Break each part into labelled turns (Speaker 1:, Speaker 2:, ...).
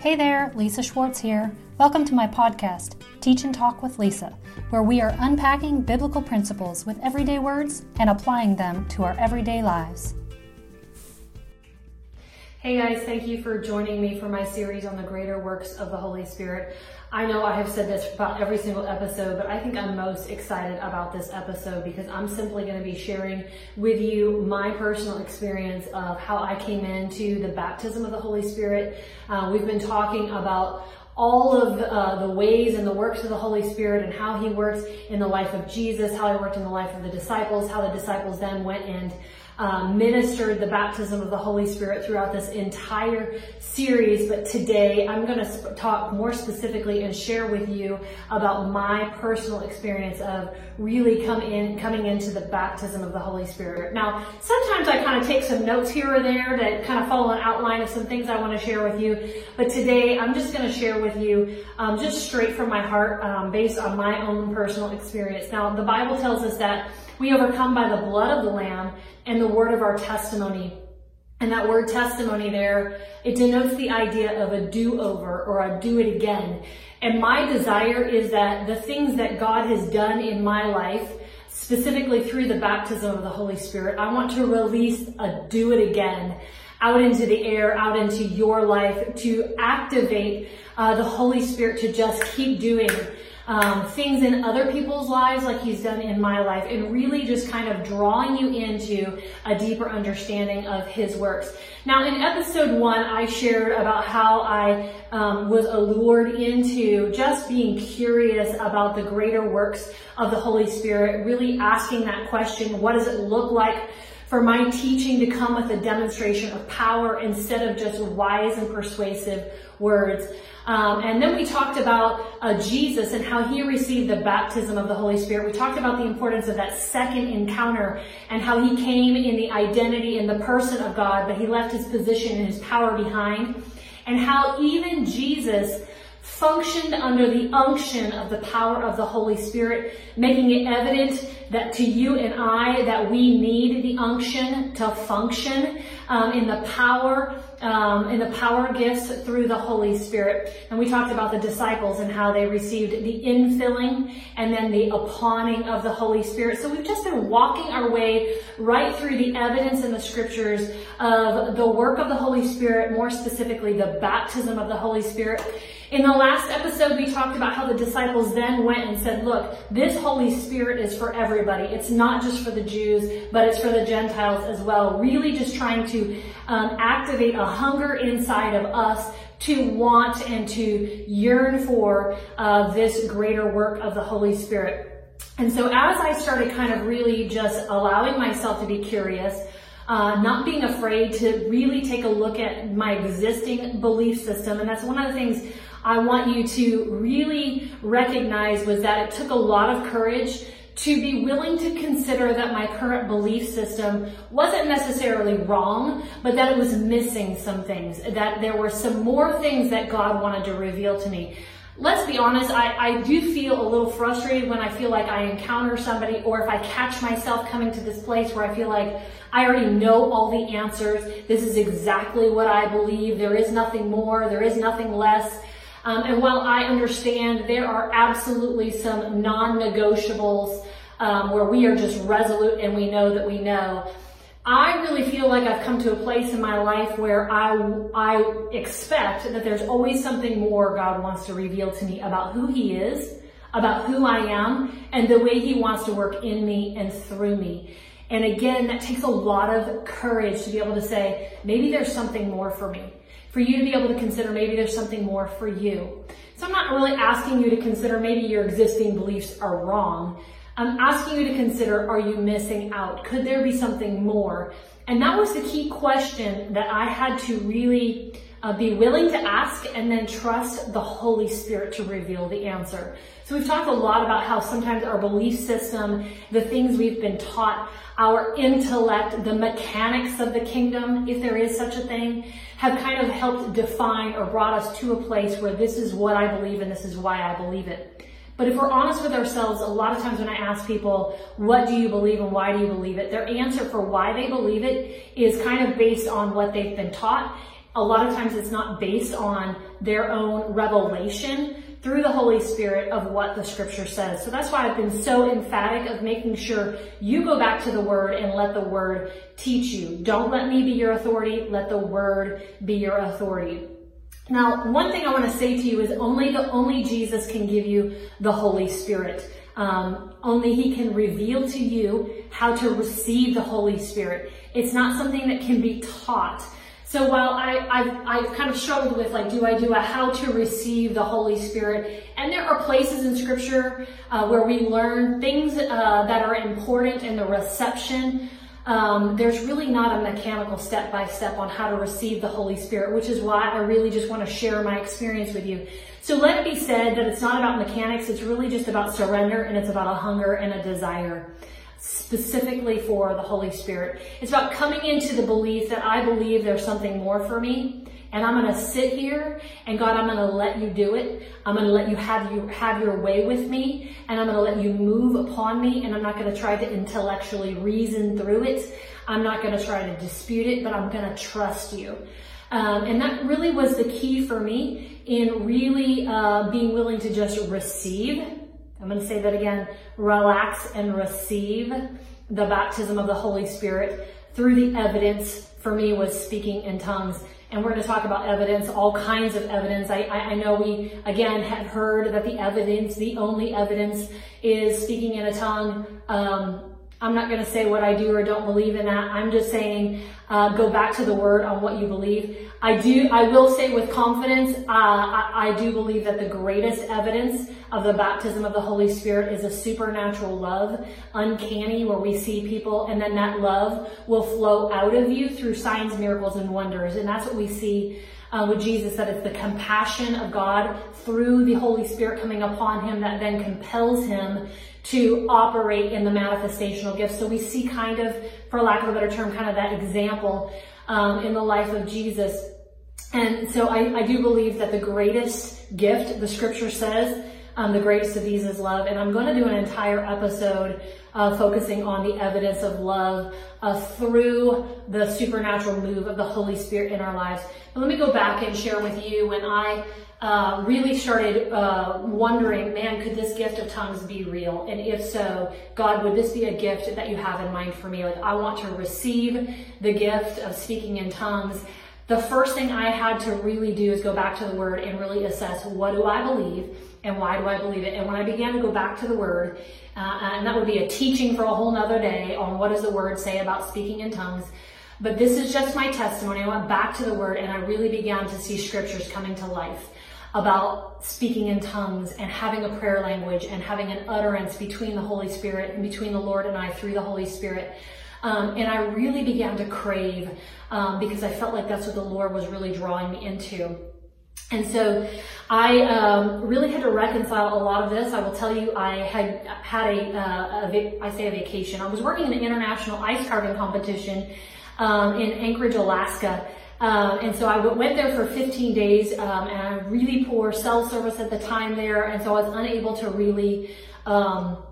Speaker 1: Hey there, Lisa Schwartz here. Welcome to my podcast, Teach and Talk with Lisa, where we are unpacking biblical principles with everyday words and applying them to our everyday lives.
Speaker 2: Hey guys, thank you for joining me for my series on the greater works of the Holy Spirit. I know I have said this about every single episode, but I think I'm most excited about this episode because I'm simply going to be sharing with you my personal experience of how I came into the baptism of the Holy Spirit. Uh, we've been talking about all of uh, the ways and the works of the Holy Spirit and how he works in the life of Jesus, how he worked in the life of the disciples, how the disciples then went and um, ministered the baptism of the Holy Spirit throughout this entire series. But today I'm going to sp- talk more specifically and share with you about my personal experience of really come in, coming into the baptism of the Holy Spirit. Now, sometimes I kind of take some notes here or there that kind of follow an outline of some things I want to share with you. But today I'm just going to share with you um, just straight from my heart um, based on my own personal experience. Now, the Bible tells us that we overcome by the blood of the Lamb and the word of our testimony. And that word testimony there, it denotes the idea of a do-over or a do it again. And my desire is that the things that God has done in my life, specifically through the baptism of the Holy Spirit, I want to release a do it again out into the air, out into your life to activate uh, the Holy Spirit to just keep doing um, things in other people's lives like he's done in my life and really just kind of drawing you into a deeper understanding of his works. Now in episode one, I shared about how I um, was allured into just being curious about the greater works of the Holy Spirit, really asking that question, what does it look like for my teaching to come with a demonstration of power instead of just wise and persuasive words. Um, and then we talked about uh, Jesus and how he received the baptism of the Holy Spirit. We talked about the importance of that second encounter and how he came in the identity and the person of God, but he left his position and his power behind. And how even Jesus functioned under the unction of the power of the Holy Spirit, making it evident that to you and I that we need the unction to function um, in the power um, in the power gifts through the Holy Spirit. And we talked about the disciples and how they received the infilling and then the upawning of the Holy Spirit. So we've just been walking our way right through the evidence in the scriptures of the work of the Holy Spirit, more specifically the baptism of the Holy Spirit. In the last episode, we talked about how the disciples then went and said, look, this Holy Spirit is for everybody. It's not just for the Jews, but it's for the Gentiles as well. Really just trying to um, activate a hunger inside of us to want and to yearn for uh, this greater work of the Holy Spirit. And so as I started kind of really just allowing myself to be curious, uh, not being afraid to really take a look at my existing belief system. And that's one of the things I want you to really recognize was that it took a lot of courage to be willing to consider that my current belief system wasn't necessarily wrong, but that it was missing some things, that there were some more things that God wanted to reveal to me. Let's be honest, I, I do feel a little frustrated when I feel like I encounter somebody or if I catch myself coming to this place where I feel like I already know all the answers. This is exactly what I believe. There is nothing more. There is nothing less. Um, and while I understand there are absolutely some non-negotiables um, where we are just resolute and we know that we know, I really feel like I've come to a place in my life where I, I expect that there's always something more God wants to reveal to me about who He is, about who I am, and the way He wants to work in me and through me. And again, that takes a lot of courage to be able to say, maybe there's something more for me for you to be able to consider maybe there's something more for you. So I'm not really asking you to consider maybe your existing beliefs are wrong. I'm asking you to consider, are you missing out? Could there be something more? And that was the key question that I had to really uh, be willing to ask and then trust the Holy Spirit to reveal the answer. So we've talked a lot about how sometimes our belief system, the things we've been taught, our intellect, the mechanics of the kingdom, if there is such a thing, have kind of helped define or brought us to a place where this is what I believe and this is why I believe it. But if we're honest with ourselves, a lot of times when I ask people, what do you believe and why do you believe it? Their answer for why they believe it is kind of based on what they've been taught a lot of times it's not based on their own revelation through the Holy Spirit of what the scripture says. So that's why I've been so emphatic of making sure you go back to the word and let the word teach you. Don't let me be your authority. Let the word be your authority. Now, one thing I want to say to you is only the only Jesus can give you the Holy Spirit. Um, only He can reveal to you how to receive the Holy Spirit. It's not something that can be taught. So while I, I've, I've kind of struggled with like, do I do a how to receive the Holy Spirit? And there are places in Scripture uh, where we learn things uh, that are important in the reception um, there's really not a mechanical step by step on how to receive the Holy Spirit, which is why I really just want to share my experience with you. So let it be said that it's not about mechanics, it's really just about surrender and it's about a hunger and a desire specifically for the Holy Spirit. It's about coming into the belief that I believe there's something more for me and I'm going to sit here and God, I'm going to let you do it. I'm going to let you have you have your way with me and I'm going to let you move upon me and I'm not going to try to intellectually reason through it. I'm not going to try to dispute it, but I'm going to trust you. Um, and that really was the key for me in really uh, being willing to just receive. I'm going to say that again, relax and receive the baptism of the Holy Spirit through the evidence for me was speaking in tongues and we're going to talk about evidence, all kinds of evidence. I, I, I, know we, again, had heard that the evidence, the only evidence is speaking in a tongue. Um, I'm not going to say what I do or don't believe in that. I'm just saying, uh, go back to the word on what you believe. I do, I will say with confidence, uh, I, I do believe that the greatest evidence of the baptism of the Holy Spirit is a supernatural love, uncanny, where we see people and then that love will flow out of you through signs, miracles, and wonders. And that's what we see uh, with Jesus, that it's the compassion of God through the Holy Spirit coming upon him that then compels him to operate in the manifestational gifts. So we see kind of, for lack of a better term, kind of that example um, in the life of Jesus. And so I, I do believe that the greatest gift, the scripture says, um, the greatest of these is love. And I'm going to do an entire episode uh, focusing on the evidence of love uh, through the supernatural move of the Holy Spirit in our lives. But let me go back and share with you when I uh, really started uh, wondering, man, could this gift of tongues be real? And if so, God, would this be a gift that you have in mind for me? Like, I want to receive the gift of speaking in tongues. The first thing I had to really do is go back to the word and really assess what do I believe and why do I believe it? And when I began to go back to the word, uh, and that would be a teaching for a whole nother day on what does the word say about speaking in tongues. But this is just my testimony. I went back to the word and I really began to see scriptures coming to life about speaking in tongues and having a prayer language and having an utterance between the Holy Spirit and between the Lord and I through the Holy Spirit. Um, and I really began to crave um, because I felt like that's what the Lord was really drawing me into. And so I um, really had to reconcile a lot of this. I will tell you, I had had a, uh, a I say a vacation. I was working in an international ice carving competition um, in Anchorage, Alaska. Um, and so I went there for 15 days, um, and I really poor cell service at the time there, and so I was unable to really um,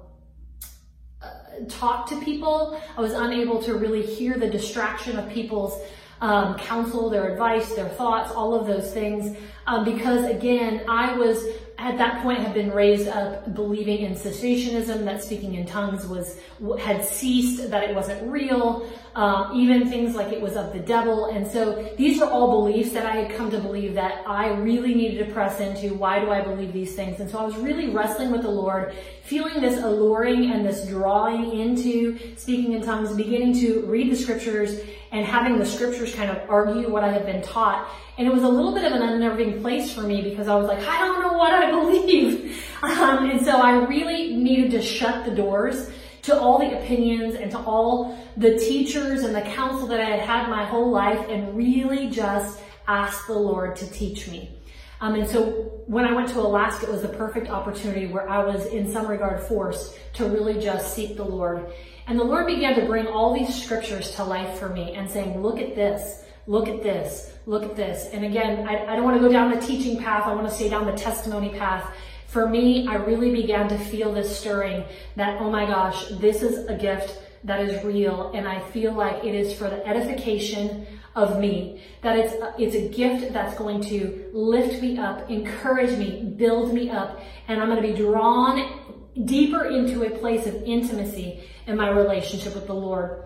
Speaker 2: uh, talk to people. I was unable to really hear the distraction of people's um, counsel, their advice, their thoughts, all of those things. Um, because again, I was at that point had been raised up believing in cessationism, that speaking in tongues was had ceased, that it wasn't real, uh, even things like it was of the devil. And so these are all beliefs that I had come to believe that I really needed to press into. Why do I believe these things? And so I was really wrestling with the Lord, feeling this alluring and this drawing into speaking in tongues, beginning to read the scriptures and having the scriptures kind of argue what I had been taught. And it was a little bit of an unnerving place for me because I was like, I don't know what I believe. Um, and so I really needed to shut the doors to all the opinions and to all the teachers and the counsel that I had had my whole life and really just ask the Lord to teach me. Um, and so when I went to Alaska, it was the perfect opportunity where I was in some regard forced to really just seek the Lord. And the Lord began to bring all these scriptures to life for me and saying, look at this, look at this, look at this. And again, I, I don't want to go down the teaching path. I want to stay down the testimony path. For me, I really began to feel this stirring that, oh my gosh, this is a gift that is real. And I feel like it is for the edification of me. That it's, it's a gift that's going to lift me up, encourage me, build me up, and I'm going to be drawn deeper into a place of intimacy in my relationship with the Lord.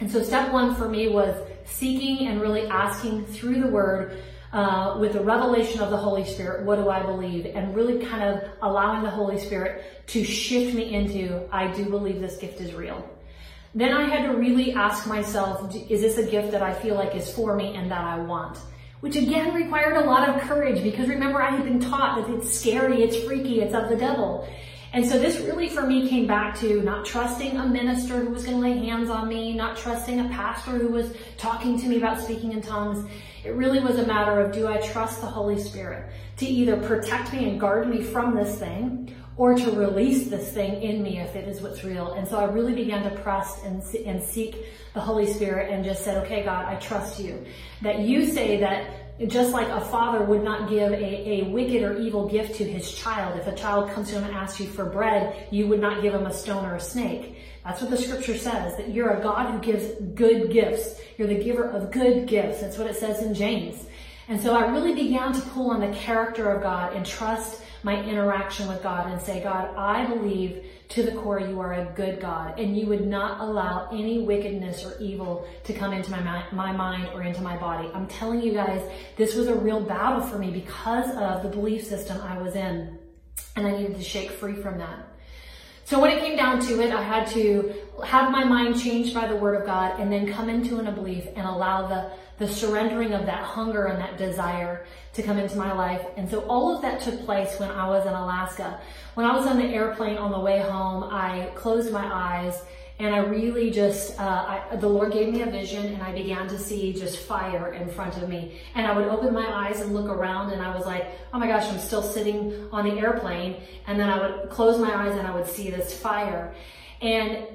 Speaker 2: And so step one for me was seeking and really asking through the word, uh, with the revelation of the Holy Spirit, what do I believe? And really kind of allowing the Holy Spirit to shift me into, I do believe this gift is real. Then I had to really ask myself, is this a gift that I feel like is for me and that I want? Which again required a lot of courage because remember I had been taught that it's scary, it's freaky, it's of the devil. And so this really for me came back to not trusting a minister who was going to lay hands on me, not trusting a pastor who was talking to me about speaking in tongues. It really was a matter of do I trust the Holy Spirit to either protect me and guard me from this thing or to release this thing in me if it is what's real. And so I really began to press and, and seek the Holy Spirit and just said, okay, God, I trust you. That you say that just like a father would not give a, a wicked or evil gift to his child. If a child comes to him and asks you for bread, you would not give him a stone or a snake. That's what the scripture says, that you're a God who gives good gifts. You're the giver of good gifts. That's what it says in James. And so I really began to pull on the character of God and trust my interaction with God and say, God, I believe to the core you are a good God and you would not allow any wickedness or evil to come into my, my mind or into my body. I'm telling you guys, this was a real battle for me because of the belief system I was in and I needed to shake free from that. So when it came down to it, I had to have my mind changed by the word of God and then come into an belief and allow the, the surrendering of that hunger and that desire to come into my life. And so all of that took place when I was in Alaska. When I was on the airplane on the way home, I closed my eyes and I really just, uh, I, the Lord gave me a vision and I began to see just fire in front of me. And I would open my eyes and look around and I was like, oh my gosh, I'm still sitting on the airplane. And then I would close my eyes and I would see this fire. And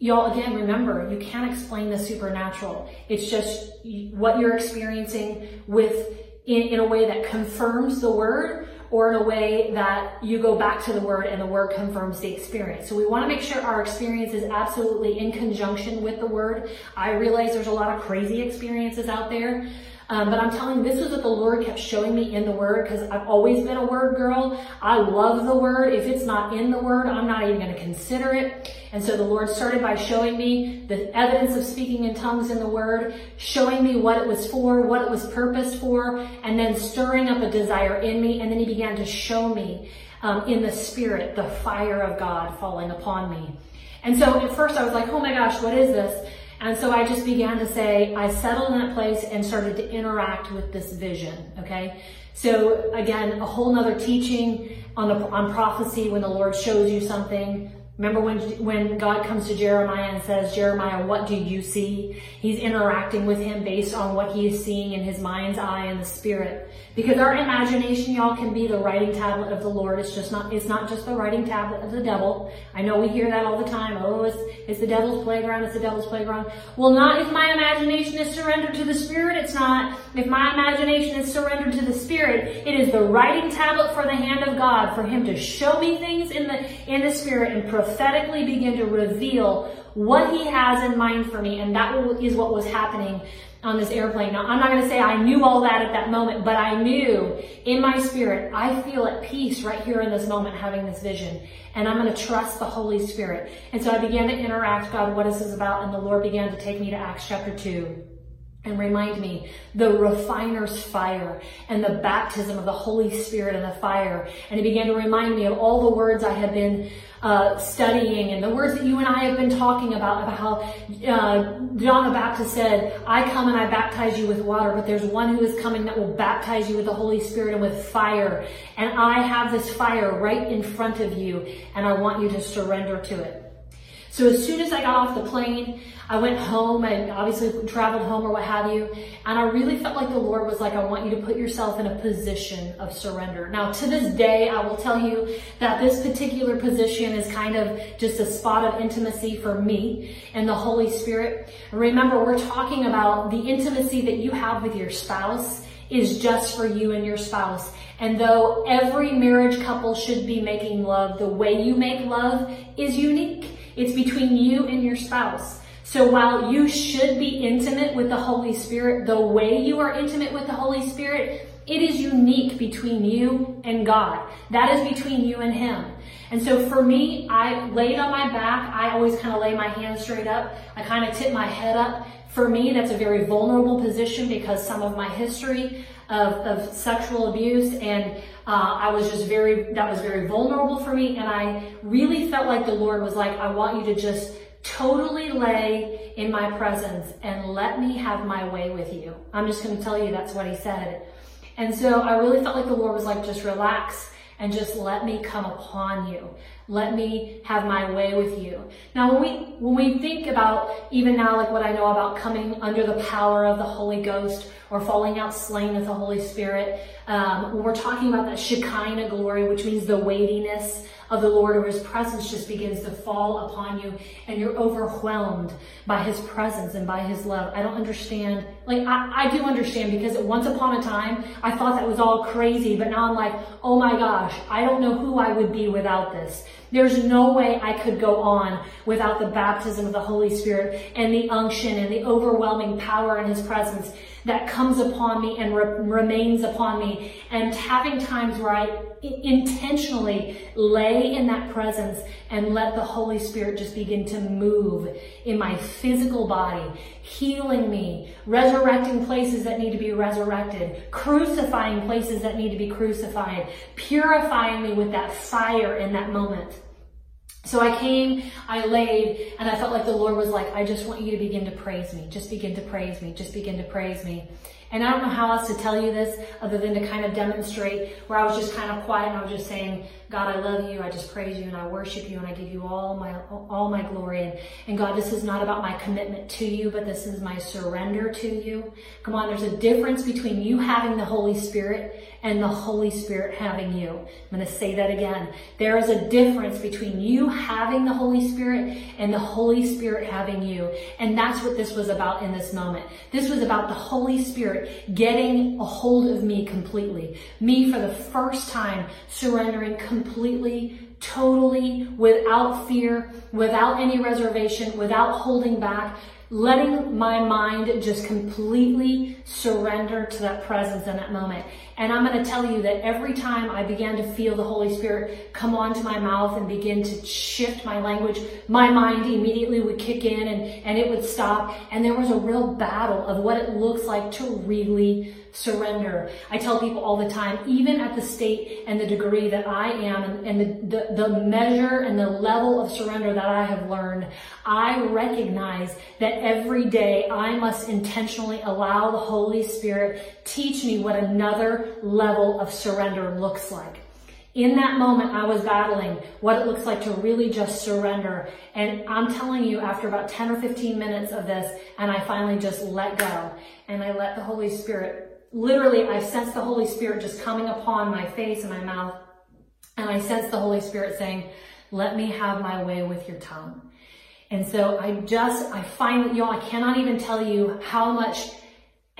Speaker 2: y'all, again, remember, you can't explain the supernatural. It's just what you're experiencing with, in, in a way that confirms the word or in a way that you go back to the word and the word confirms the experience. So we want to make sure our experience is absolutely in conjunction with the word. I realize there's a lot of crazy experiences out there. Um, but I'm telling you, this is what the Lord kept showing me in the Word because I've always been a Word girl. I love the Word. If it's not in the Word, I'm not even going to consider it. And so the Lord started by showing me the evidence of speaking in tongues in the Word, showing me what it was for, what it was purposed for, and then stirring up a desire in me. And then He began to show me um, in the Spirit the fire of God falling upon me. And so at first I was like, oh my gosh, what is this? And so I just began to say, I settled in that place and started to interact with this vision. Okay. So again, a whole nother teaching on the, on prophecy when the Lord shows you something. Remember when, when God comes to Jeremiah and says, Jeremiah, what do you see? He's interacting with him based on what he is seeing in his mind's eye and the spirit. Because our imagination, y'all, can be the writing tablet of the Lord. It's just not, it's not just the writing tablet of the devil. I know we hear that all the time. Oh, it's, it's the devil's playground. It's the devil's playground. Well, not if my imagination is surrendered to the Spirit. It's not. If my imagination is surrendered to the Spirit, it is the writing tablet for the hand of God for Him to show me things in the, in the Spirit and prophetically begin to reveal what He has in mind for me. And that is what was happening on this airplane. Now, I'm not going to say I knew all that at that moment, but I knew in my spirit, I feel at peace right here in this moment having this vision. And I'm going to trust the Holy Spirit. And so I began to interact, God, what is this about? And the Lord began to take me to Acts chapter 2 and remind me the refiner's fire and the baptism of the Holy Spirit and the fire. And he began to remind me of all the words I had been uh, studying and the words that you and I have been talking about, about how uh, John the Baptist said, I come and I baptize you with water, but there's one who is coming that will baptize you with the Holy Spirit and with fire. And I have this fire right in front of you and I want you to surrender to it. So as soon as I got off the plane, I went home and obviously traveled home or what have you. And I really felt like the Lord was like, I want you to put yourself in a position of surrender. Now, to this day, I will tell you that this particular position is kind of just a spot of intimacy for me and the Holy Spirit. Remember, we're talking about the intimacy that you have with your spouse is just for you and your spouse. And though every marriage couple should be making love, the way you make love is unique. It's between you and your spouse. So while you should be intimate with the Holy Spirit, the way you are intimate with the Holy Spirit, it is unique between you and God. That is between you and Him. And so for me, I laid on my back. I always kind of lay my hands straight up. I kind of tip my head up. For me, that's a very vulnerable position because some of my history of, of sexual abuse and uh, I was just very, that was very vulnerable for me. And I really felt like the Lord was like, I want you to just totally lay in my presence and let me have my way with you. I'm just going to tell you that's what he said. And so I really felt like the Lord was like, just relax and just let me come upon you. Let me have my way with you. Now, when we, when we think about even now, like what I know about coming under the power of the Holy Ghost or falling out slain with the Holy Spirit, um, when we're talking about that Shekinah glory, which means the weightiness of the Lord or his presence just begins to fall upon you and you're overwhelmed by his presence and by his love. I don't understand. Like, I, I do understand because once upon a time, I thought that was all crazy, but now I'm like, oh my gosh, I don't know who I would be without this. There's no way I could go on without the baptism of the Holy Spirit and the unction and the overwhelming power in his presence that comes upon me and re- remains upon me. And having times where I intentionally lay in that presence and let the Holy Spirit just begin to move in my physical body, healing me, resurrecting places that need to be resurrected, crucifying places that need to be crucified, purifying me with that fire in that moment. So I came, I laid, and I felt like the Lord was like, I just want you to begin to praise me. Just begin to praise me. Just begin to praise me. And I don't know how else to tell you this other than to kind of demonstrate where I was just kind of quiet and I was just saying, God, I love you. I just praise you and I worship you and I give you all my, all my glory. And, and God, this is not about my commitment to you, but this is my surrender to you. Come on. There's a difference between you having the Holy Spirit and the Holy Spirit having you. I'm going to say that again. There is a difference between you having the Holy Spirit and the Holy Spirit having you. And that's what this was about in this moment. This was about the Holy Spirit getting a hold of me completely. Me for the first time surrendering completely totally, without fear, without any reservation, without holding back, letting my mind just completely surrender to that presence in that moment. And I'm going to tell you that every time I began to feel the Holy Spirit come onto my mouth and begin to shift my language, my mind immediately would kick in and, and it would stop. And there was a real battle of what it looks like to really surrender. I tell people all the time, even at the state and the degree that I am and, and the, the, the measure and the level of surrender that I have learned, I recognize that every day I must intentionally allow the Holy Spirit teach me what another level of surrender looks like. In that moment, I was battling what it looks like to really just surrender. And I'm telling you, after about 10 or 15 minutes of this, and I finally just let go and I let the Holy Spirit literally, I sense the Holy Spirit just coming upon my face and my mouth. And I sense the Holy Spirit saying, let me have my way with your tongue. And so I just, I find, that, y'all, I cannot even tell you how much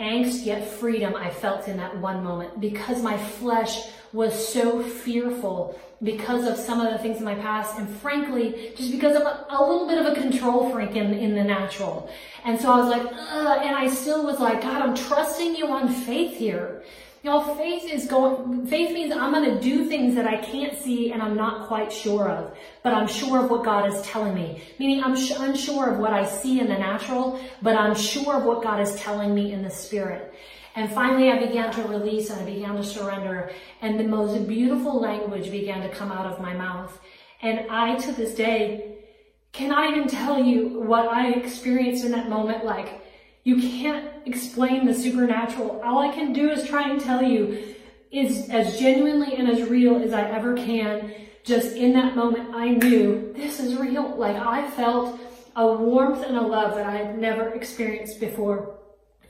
Speaker 2: angst yet freedom I felt in that one moment. Because my flesh was so fearful because of some of the things in my past and frankly just because I'm a, a little bit of a control freak in, in the natural. And so I was like and I still was like God I'm trusting you on faith here Y'all, faith is going, faith means I'm going to do things that I can't see and I'm not quite sure of, but I'm sure of what God is telling me. Meaning I'm unsure of what I see in the natural, but I'm sure of what God is telling me in the spirit. And finally, I began to release and I began to surrender, and the most beautiful language began to come out of my mouth. And I, to this day, cannot even tell you what I experienced in that moment. Like, you can't explain the supernatural. All I can do is try and tell you is as genuinely and as real as I ever can. Just in that moment, I knew this is real. Like I felt a warmth and a love that I had never experienced before.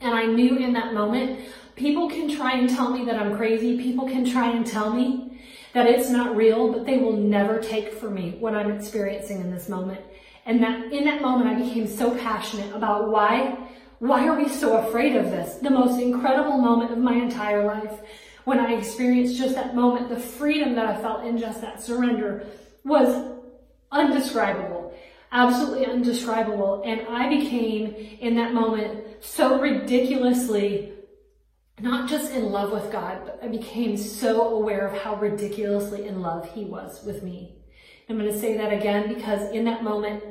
Speaker 2: And I knew in that moment, people can try and tell me that I'm crazy. People can try and tell me that it's not real, but they will never take from me what I'm experiencing in this moment. And that in that moment, I became so passionate about why why are we so afraid of this? The most incredible moment of my entire life. When I experienced just that moment, the freedom that I felt in just that surrender was undescribable. absolutely undescribable. And I became, in that moment, so ridiculously not just in love with God, but I became so aware of how ridiculously in love He was with me. I'm going to say that again because in that moment,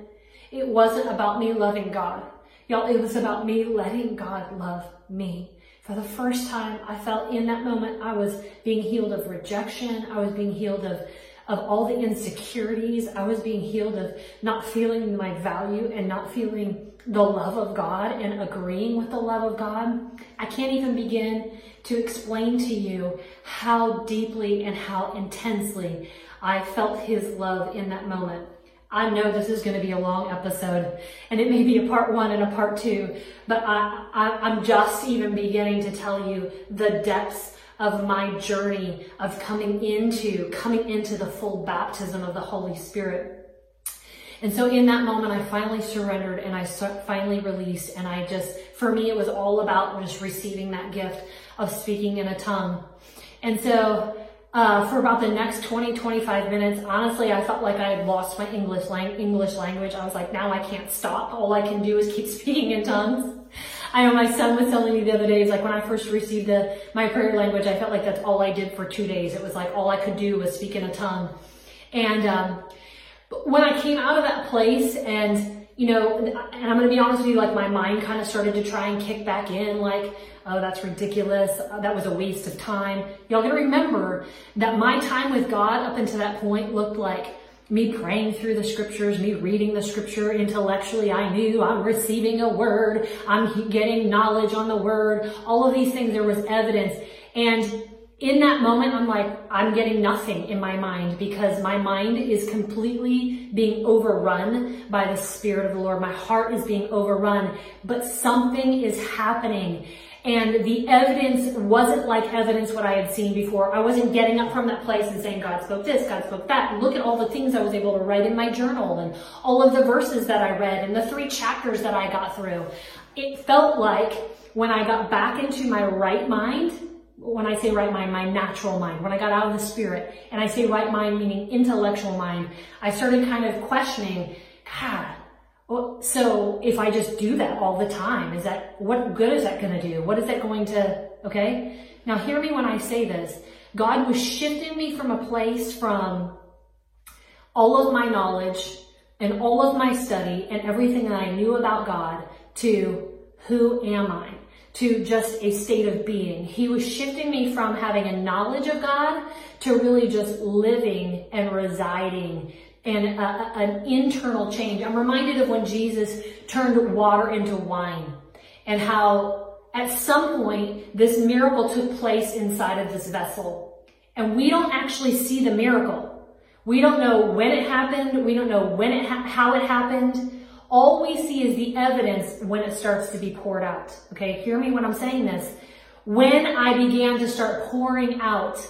Speaker 2: it wasn't about me loving God. Y'all, it was about me letting God love me. For the first time, I felt in that moment I was being healed of rejection. I was being healed of of all the insecurities. I was being healed of not feeling my value and not feeling the love of God and agreeing with the love of God. I can't even begin to explain to you how deeply and how intensely I felt his love in that moment. I know this is going to be a long episode and it may be a part one and a part two, but I, I, am just even beginning to tell you the depths of my journey of coming into, coming into the full baptism of the Holy Spirit. And so in that moment, I finally surrendered and I finally released. And I just, for me, it was all about just receiving that gift of speaking in a tongue. And so, uh, for about the next 20, 25 minutes, honestly, I felt like I had lost my English, lang- English language. I was like, now I can't stop. All I can do is keep speaking in tongues. I know my son was telling me the other day, like when I first received the, my prayer language, I felt like that's all I did for two days. It was like all I could do was speak in a tongue. And, um, when I came out of that place and, you know, and I'm going to be honest with you, like my mind kind of started to try and kick back in, like, oh, that's ridiculous. Uh, that was a waste of time. Y'all gotta remember that my time with God up until that point looked like me praying through the scriptures, me reading the scripture intellectually. I knew I'm receiving a word. I'm getting knowledge on the word. All of these things, there was evidence. And in that moment, I'm like, I'm getting nothing in my mind because my mind is completely being overrun by the Spirit of the Lord. My heart is being overrun, but something is happening. And the evidence wasn't like evidence what I had seen before. I wasn't getting up from that place and saying, God spoke this, God spoke that. Look at all the things I was able to write in my journal and all of the verses that I read and the three chapters that I got through. It felt like when I got back into my right mind, when I say right mind, my natural mind, when I got out of the spirit, and I say right mind meaning intellectual mind, I started kind of questioning, God, well, so if I just do that all the time, is that, what good is that going to do? What is that going to, okay? Now hear me when I say this. God was shifting me from a place from all of my knowledge and all of my study and everything that I knew about God to who am I? To just a state of being. He was shifting me from having a knowledge of God to really just living and residing and a, an internal change. I'm reminded of when Jesus turned water into wine and how at some point this miracle took place inside of this vessel. And we don't actually see the miracle. We don't know when it happened. We don't know when it ha- how it happened. All we see is the evidence when it starts to be poured out. Okay, hear me when I'm saying this. When I began to start pouring out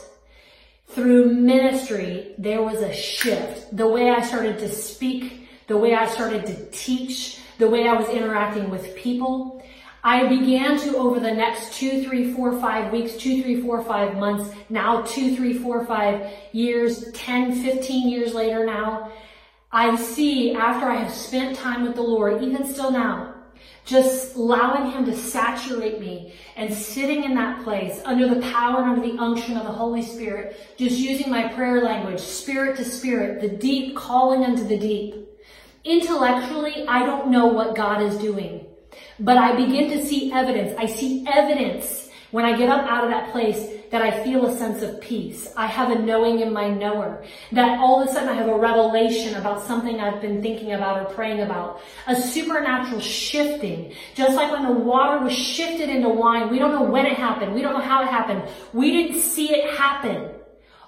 Speaker 2: through ministry, there was a shift. The way I started to speak, the way I started to teach, the way I was interacting with people. I began to, over the next two, three, four, five weeks, two, three, four, five months, now two, three, four, five years, 10, 15 years later now, I see after I have spent time with the Lord, even still now, just allowing him to saturate me and sitting in that place under the power and under the unction of the Holy Spirit, just using my prayer language, spirit to spirit, the deep calling unto the deep. Intellectually, I don't know what God is doing, but I begin to see evidence. I see evidence when I get up out of that place that I feel a sense of peace. I have a knowing in my knower. That all of a sudden I have a revelation about something I've been thinking about or praying about. A supernatural shifting. Just like when the water was shifted into wine, we don't know when it happened. We don't know how it happened. We didn't see it happen.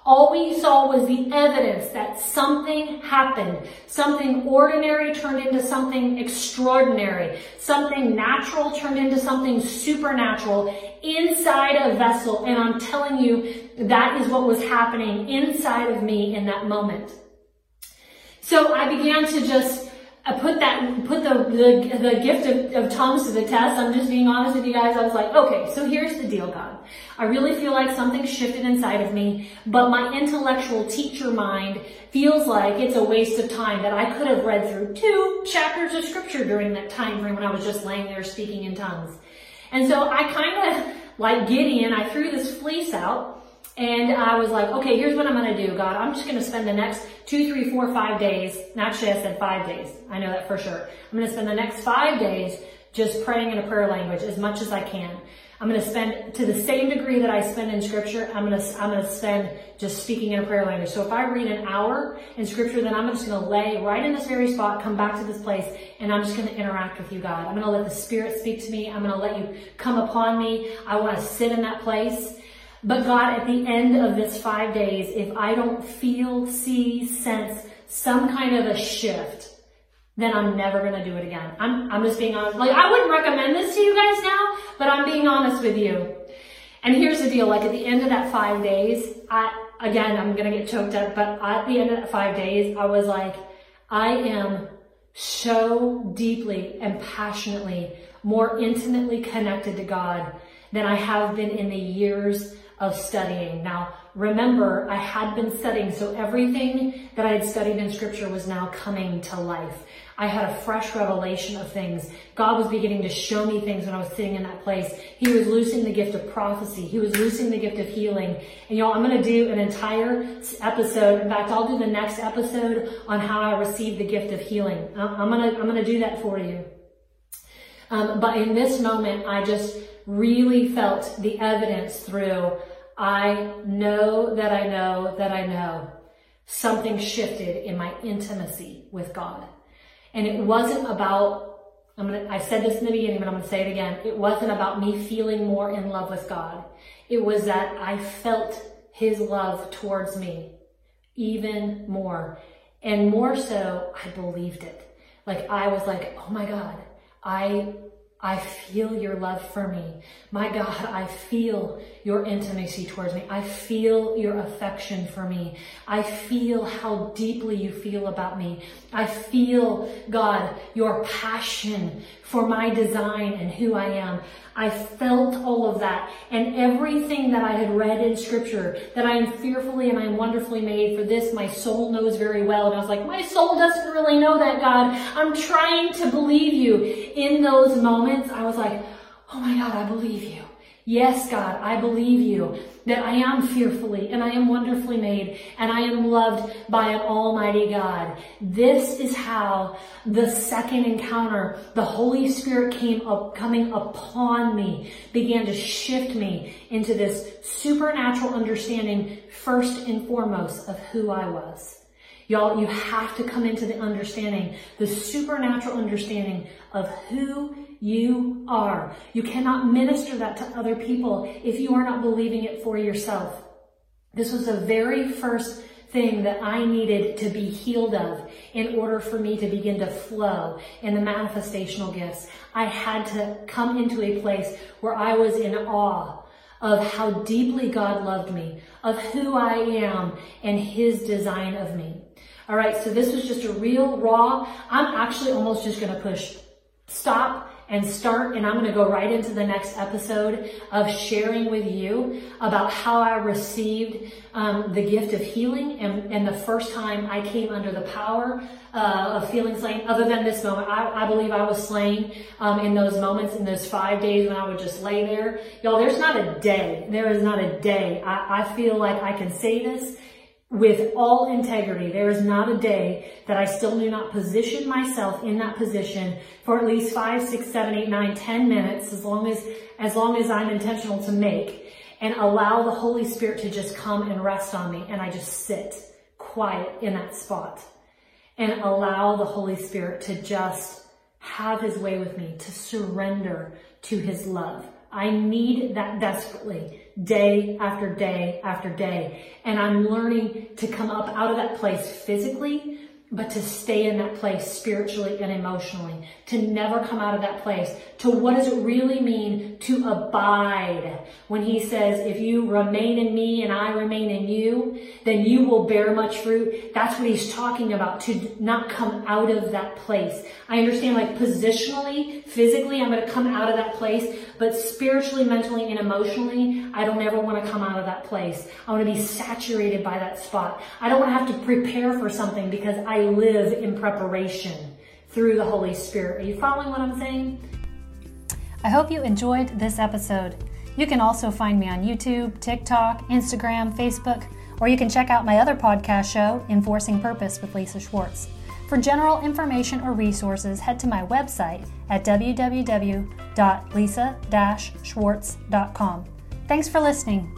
Speaker 2: All we saw was the evidence that something happened. Something ordinary turned into something extraordinary. Something natural turned into something supernatural inside a vessel. And I'm telling you, that is what was happening inside of me in that moment. So I began to just put that, put the, the, the gift of, of tongues to the test. I'm just being honest with you guys. I was like, okay, so here's the deal, God. I really feel like something shifted inside of me, but my intellectual teacher mind feels like it's a waste of time that I could have read through two chapters of scripture during that time frame when I was just laying there speaking in tongues. And so I kind of, like Gideon, I threw this fleece out and I was like, okay, here's what I'm going to do, God. I'm just going to spend the next two, three, four, five days. Actually, I said five days. I know that for sure. I'm going to spend the next five days just praying in a prayer language as much as I can. I'm going to spend to the same degree that I spend in scripture. I'm going to, I'm going to spend just speaking in a prayer language. So if I read an hour in scripture, then I'm just going to lay right in this very spot, come back to this place, and I'm just going to interact with you, God. I'm going to let the Spirit speak to me. I'm going to let you come upon me. I want to sit in that place. But God, at the end of this five days, if I don't feel, see, sense some kind of a shift, then I'm never going to do it again. I'm, I'm just being honest. Like, I wouldn't recommend this to you guys now, but I'm being honest with you. And here's the deal. Like, at the end of that five days, I, again, I'm going to get choked up, but at the end of that five days, I was like, I am so deeply and passionately more intimately connected to God than I have been in the years of studying. Now, remember, I had been studying, so everything that I had studied in scripture was now coming to life. I had a fresh revelation of things. God was beginning to show me things when I was sitting in that place. He was loosing the gift of prophecy. He was loosing the gift of healing. And y'all, I'm going to do an entire episode. In fact, I'll do the next episode on how I received the gift of healing. I'm going to, I'm going to do that for you. Um, but in this moment, I just really felt the evidence through I know that I know that I know something shifted in my intimacy with God. And it wasn't about, I'm gonna, I said this in the beginning, but I'm gonna say it again. It wasn't about me feeling more in love with God. It was that I felt his love towards me even more. And more so, I believed it. Like I was like, oh my God, I I feel your love for me. My God, I feel your intimacy towards me. I feel your affection for me. I feel how deeply you feel about me. I feel, God, your passion for my design and who I am. I felt all of that and everything that I had read in scripture that I am fearfully and I am wonderfully made for this my soul knows very well. And I was like, my soul doesn't really know that God. I'm trying to believe you. In those moments, I was like, oh my God, I believe you. Yes, God, I believe you that I am fearfully and I am wonderfully made and I am loved by an almighty God. This is how the second encounter, the Holy Spirit came up, coming upon me, began to shift me into this supernatural understanding first and foremost of who I was. Y'all, you have to come into the understanding, the supernatural understanding of who you are. You cannot minister that to other people if you are not believing it for yourself. This was the very first thing that I needed to be healed of in order for me to begin to flow in the manifestational gifts. I had to come into a place where I was in awe of how deeply God loved me, of who I am and his design of me. All right, so this was just a real raw. I'm actually almost just going to push stop and start, and I'm going to go right into the next episode of sharing with you about how I received um, the gift of healing and, and, the first time I came under the power uh, of feeling slain, other than this moment. I, I believe I was slain um, in those moments, in those five days when I would just lay there. Y'all, there's not a day, there is not a day. I, I feel like I can say this with all integrity. There is not a day that I still do not position myself in that position for at least five, six, seven, eight, nine, ten minutes, as long as, as long as I'm intentional to make and allow the Holy Spirit to just come and rest on me. And I just sit quiet in that spot and allow the Holy Spirit to just have his way with me, to surrender to his love. I need that desperately day after day after day. And I'm learning to come up out of that place physically but to stay in that place spiritually and emotionally, to never come out of that place, to what does it really mean to abide? When he says, if you remain in me and I remain in you, then you will bear much fruit. That's what he's talking about, to not come out of that place. I understand like positionally, physically, I'm going to come out of that place, but spiritually, mentally, and emotionally, I don't ever want to come out of that place. I want to be saturated by that spot. I don't want to have to prepare for something because Live in preparation through the Holy Spirit. Are you following what I'm saying?
Speaker 1: I hope you enjoyed this episode. You can also find me on YouTube, TikTok, Instagram, Facebook, or you can check out my other podcast show, Enforcing Purpose with Lisa Schwartz. For general information or resources, head to my website at www.lisa-schwartz.com. Thanks for listening.